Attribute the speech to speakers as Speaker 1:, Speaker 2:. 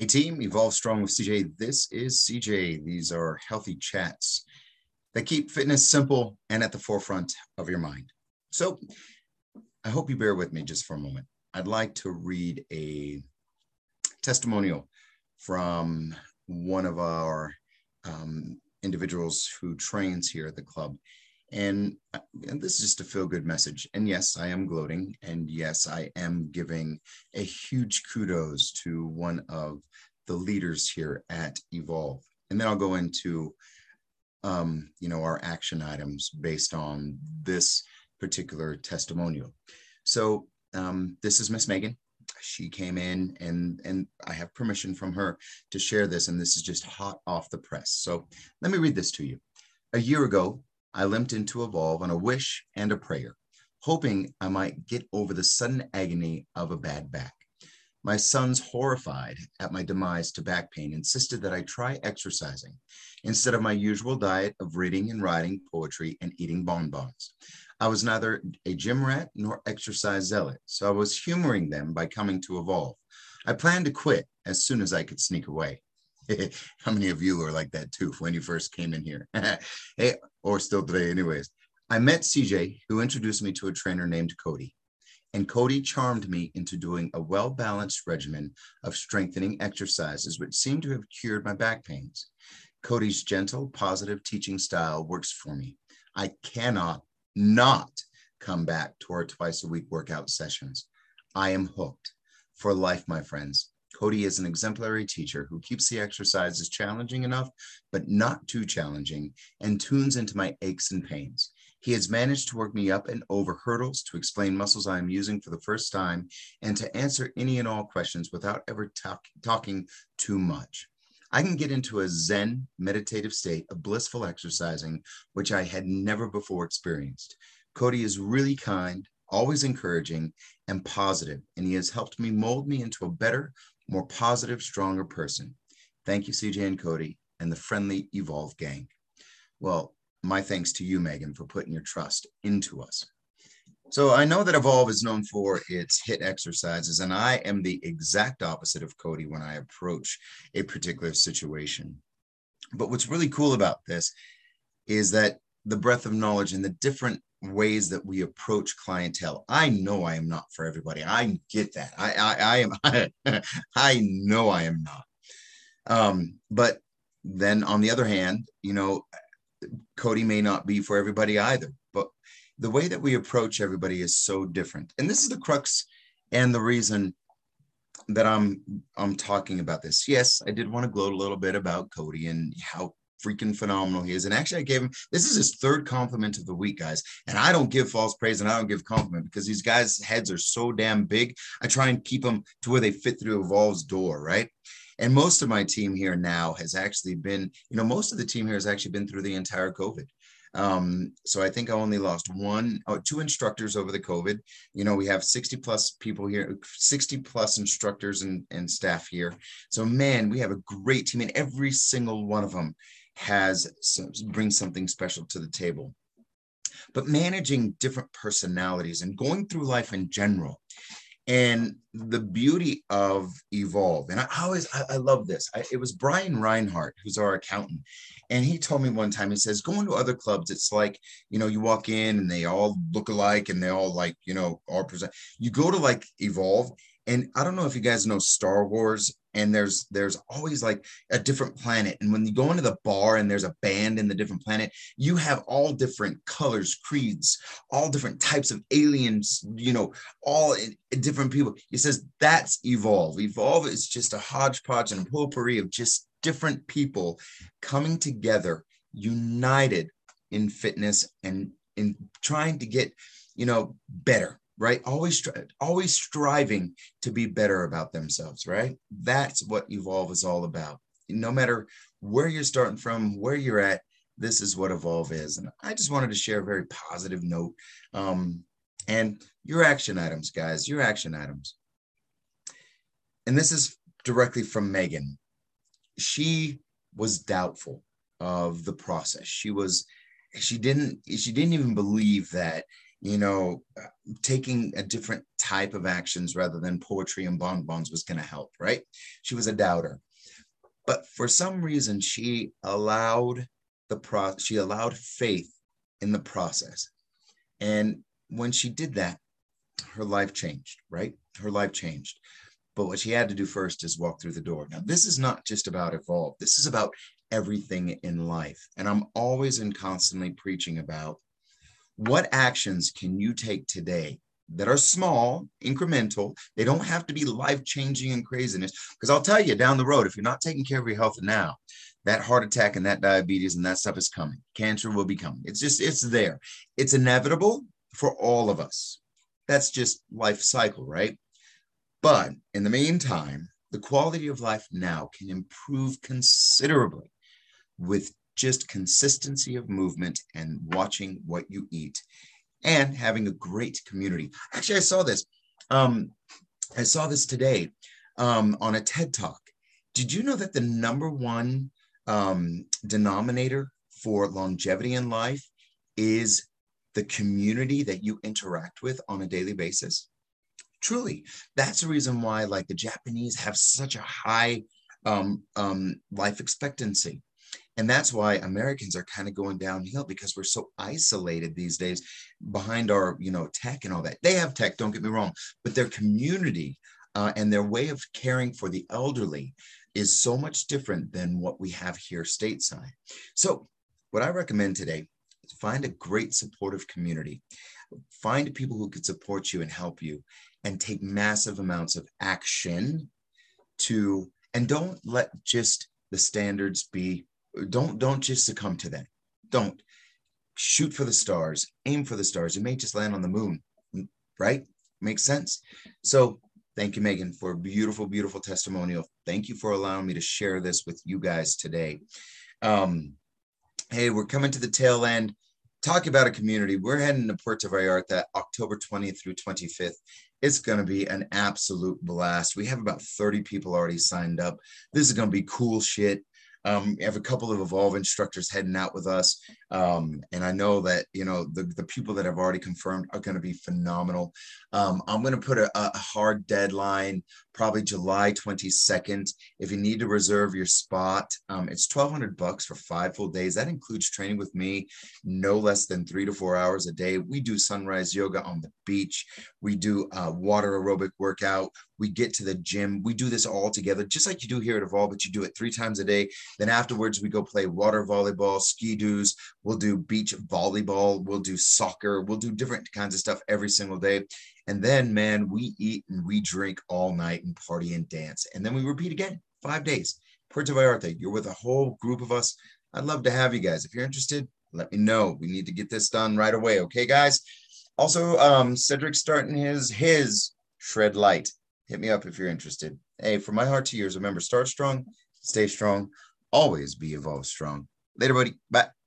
Speaker 1: Hey team, Evolve Strong with CJ. This is CJ. These are healthy chats that keep fitness simple and at the forefront of your mind. So I hope you bear with me just for a moment. I'd like to read a testimonial from one of our um, individuals who trains here at the club. And, uh, and, this is just a feel good message. And yes, I am gloating. And yes, I am giving a huge kudos to one of the leaders here at Evolve. And then I'll go into, um, you know, our action items based on this particular testimonial. So um, this is Miss Megan. She came in and and I have permission from her to share this. And this is just hot off the press. So let me read this to you. A year ago, I limped into Evolve on a wish and a prayer, hoping I might get over the sudden agony of a bad back. My sons, horrified at my demise to back pain, insisted that I try exercising instead of my usual diet of reading and writing poetry and eating bonbons. I was neither a gym rat nor exercise zealot, so I was humoring them by coming to Evolve. I planned to quit as soon as I could sneak away. How many of you are like that too when you first came in here? hey, or still today, anyways. I met CJ, who introduced me to a trainer named Cody. And Cody charmed me into doing a well balanced regimen of strengthening exercises, which seemed to have cured my back pains. Cody's gentle, positive teaching style works for me. I cannot not come back to our twice a week workout sessions. I am hooked for life, my friends. Cody is an exemplary teacher who keeps the exercises challenging enough, but not too challenging, and tunes into my aches and pains. He has managed to work me up and over hurdles to explain muscles I am using for the first time and to answer any and all questions without ever talk, talking too much. I can get into a Zen meditative state of blissful exercising, which I had never before experienced. Cody is really kind, always encouraging, and positive, and he has helped me mold me into a better, more positive, stronger person. Thank you, CJ and Cody, and the friendly Evolve gang. Well, my thanks to you, Megan, for putting your trust into us. So I know that Evolve is known for its HIT exercises, and I am the exact opposite of Cody when I approach a particular situation. But what's really cool about this is that the breadth of knowledge and the different ways that we approach clientele. I know I am not for everybody. I get that. I I, I am I, I know I am not. Um, but then on the other hand, you know, Cody may not be for everybody either. But the way that we approach everybody is so different. And this is the crux and the reason that I'm I'm talking about this. Yes, I did want to gloat a little bit about Cody and how freaking phenomenal he is. And actually, I gave him this is his third compliment of the week, guys. And I don't give false praise and I don't give compliment because these guys' heads are so damn big. I try and keep them to where they fit through Evolve's door, right? And most of my team here now has actually been, you know, most of the team here has actually been through the entire COVID. Um, so I think I only lost one or oh, two instructors over the COVID. You know, we have 60 plus people here, 60 plus instructors and, and staff here. So man, we have a great team and every single one of them has some, brings something special to the table. But managing different personalities and going through life in general, and the beauty of evolve. And i always i, I love this. I, it was brian reinhart who's our accountant and he told me one time he says going to other clubs it's like you know you walk in and they all look alike and they all like you know all present. You go to like evolve and i don't know if you guys know star wars and there's there's always like a different planet. And when you go into the bar and there's a band in the different planet you have all different colors creeds all different types of aliens you know all different people. He says that's evolve. Evolve is just a hodgepodge and a potpourri of just different people coming together united in fitness and in trying to get you know better right? Always always striving to be better about themselves right? That's what evolve is all about. No matter where you're starting from where you're at this is what evolve is. And i just wanted to share a very positive note um, and your action items guys your action items. And this is directly from megan. She was doubtful of the process. She was she didn't she didn't even believe that you know, uh, taking a different type of actions rather than poetry and bonbons was going to help, right? She was a doubter. But for some reason, she allowed the pro she allowed faith in the process. And when she did that, her life changed, right? Her life changed. But what she had to do first is walk through the door. Now, this is not just about evolve. This is about everything in life. And I'm always and constantly preaching about what actions can you take today that are small, incremental. They don't have to be life changing and craziness. Because I'll tell you down the road, if you're not taking care of your health now, that heart attack and that diabetes and that stuff is coming. Cancer will be coming. It's just, it's there. It's inevitable for all of us. That's just life cycle, right? But in the meantime, the quality of life now can improve considerably with just consistency of movement and watching what you eat and having a great community. Actually, I saw this. Um, I saw this today um, on a TED talk. Did you know that the number one um, denominator for longevity in life is the community that you interact with on a daily basis? Truly, that's the reason why, like the Japanese, have such a high um, um, life expectancy and that's why americans are kind of going downhill because we're so isolated these days behind our you know tech and all that. They have tech don't get me wrong but their community uh, and their way of caring for the elderly is so much different than what we have here stateside. So what i recommend today is find a great supportive community. Find people who can support you and help you and take massive amounts of action to and don't let just the standards be don't don't just succumb to that. Don't shoot for the stars, aim for the stars. You may just land on the moon, right? Makes sense. So thank you, Megan, for a beautiful, beautiful testimonial. Thank you for allowing me to share this with you guys today. Um, hey, we're coming to the tail end. Talk about a community. We're heading to Puerto Vallarta October 20th through 25th. It's going to be an absolute blast. We have about 30 people already signed up. This is going to be cool shit. Um, we have a couple of Evolve instructors heading out with us. Um, and I know that, you know, the, the people that have already confirmed are going to be phenomenal. Um, I'm going to put a, a hard deadline, probably July 22nd. If you need to reserve your spot, um, it's 1200 bucks for five full days. That includes training with me, no less than three to four hours a day. We do sunrise yoga on the beach. We do a water aerobic workout. We get to the gym. We do this all together, just like you do here at Evolve, but you do it three times a day. Then afterwards, we go play water volleyball, ski-doos. We'll do beach volleyball. We'll do soccer. We'll do different kinds of stuff every single day. And then, man, we eat and we drink all night and party and dance. And then we repeat again, five days. Puerto Vallarta, you're with a whole group of us. I'd love to have you guys. If you're interested, let me know. We need to get this done right away. Okay, guys. Also, um, Cedric's starting his his shred light. Hit me up if you're interested. Hey, from my heart to yours, remember, start strong, stay strong, always be evolved strong. Later, buddy. Bye.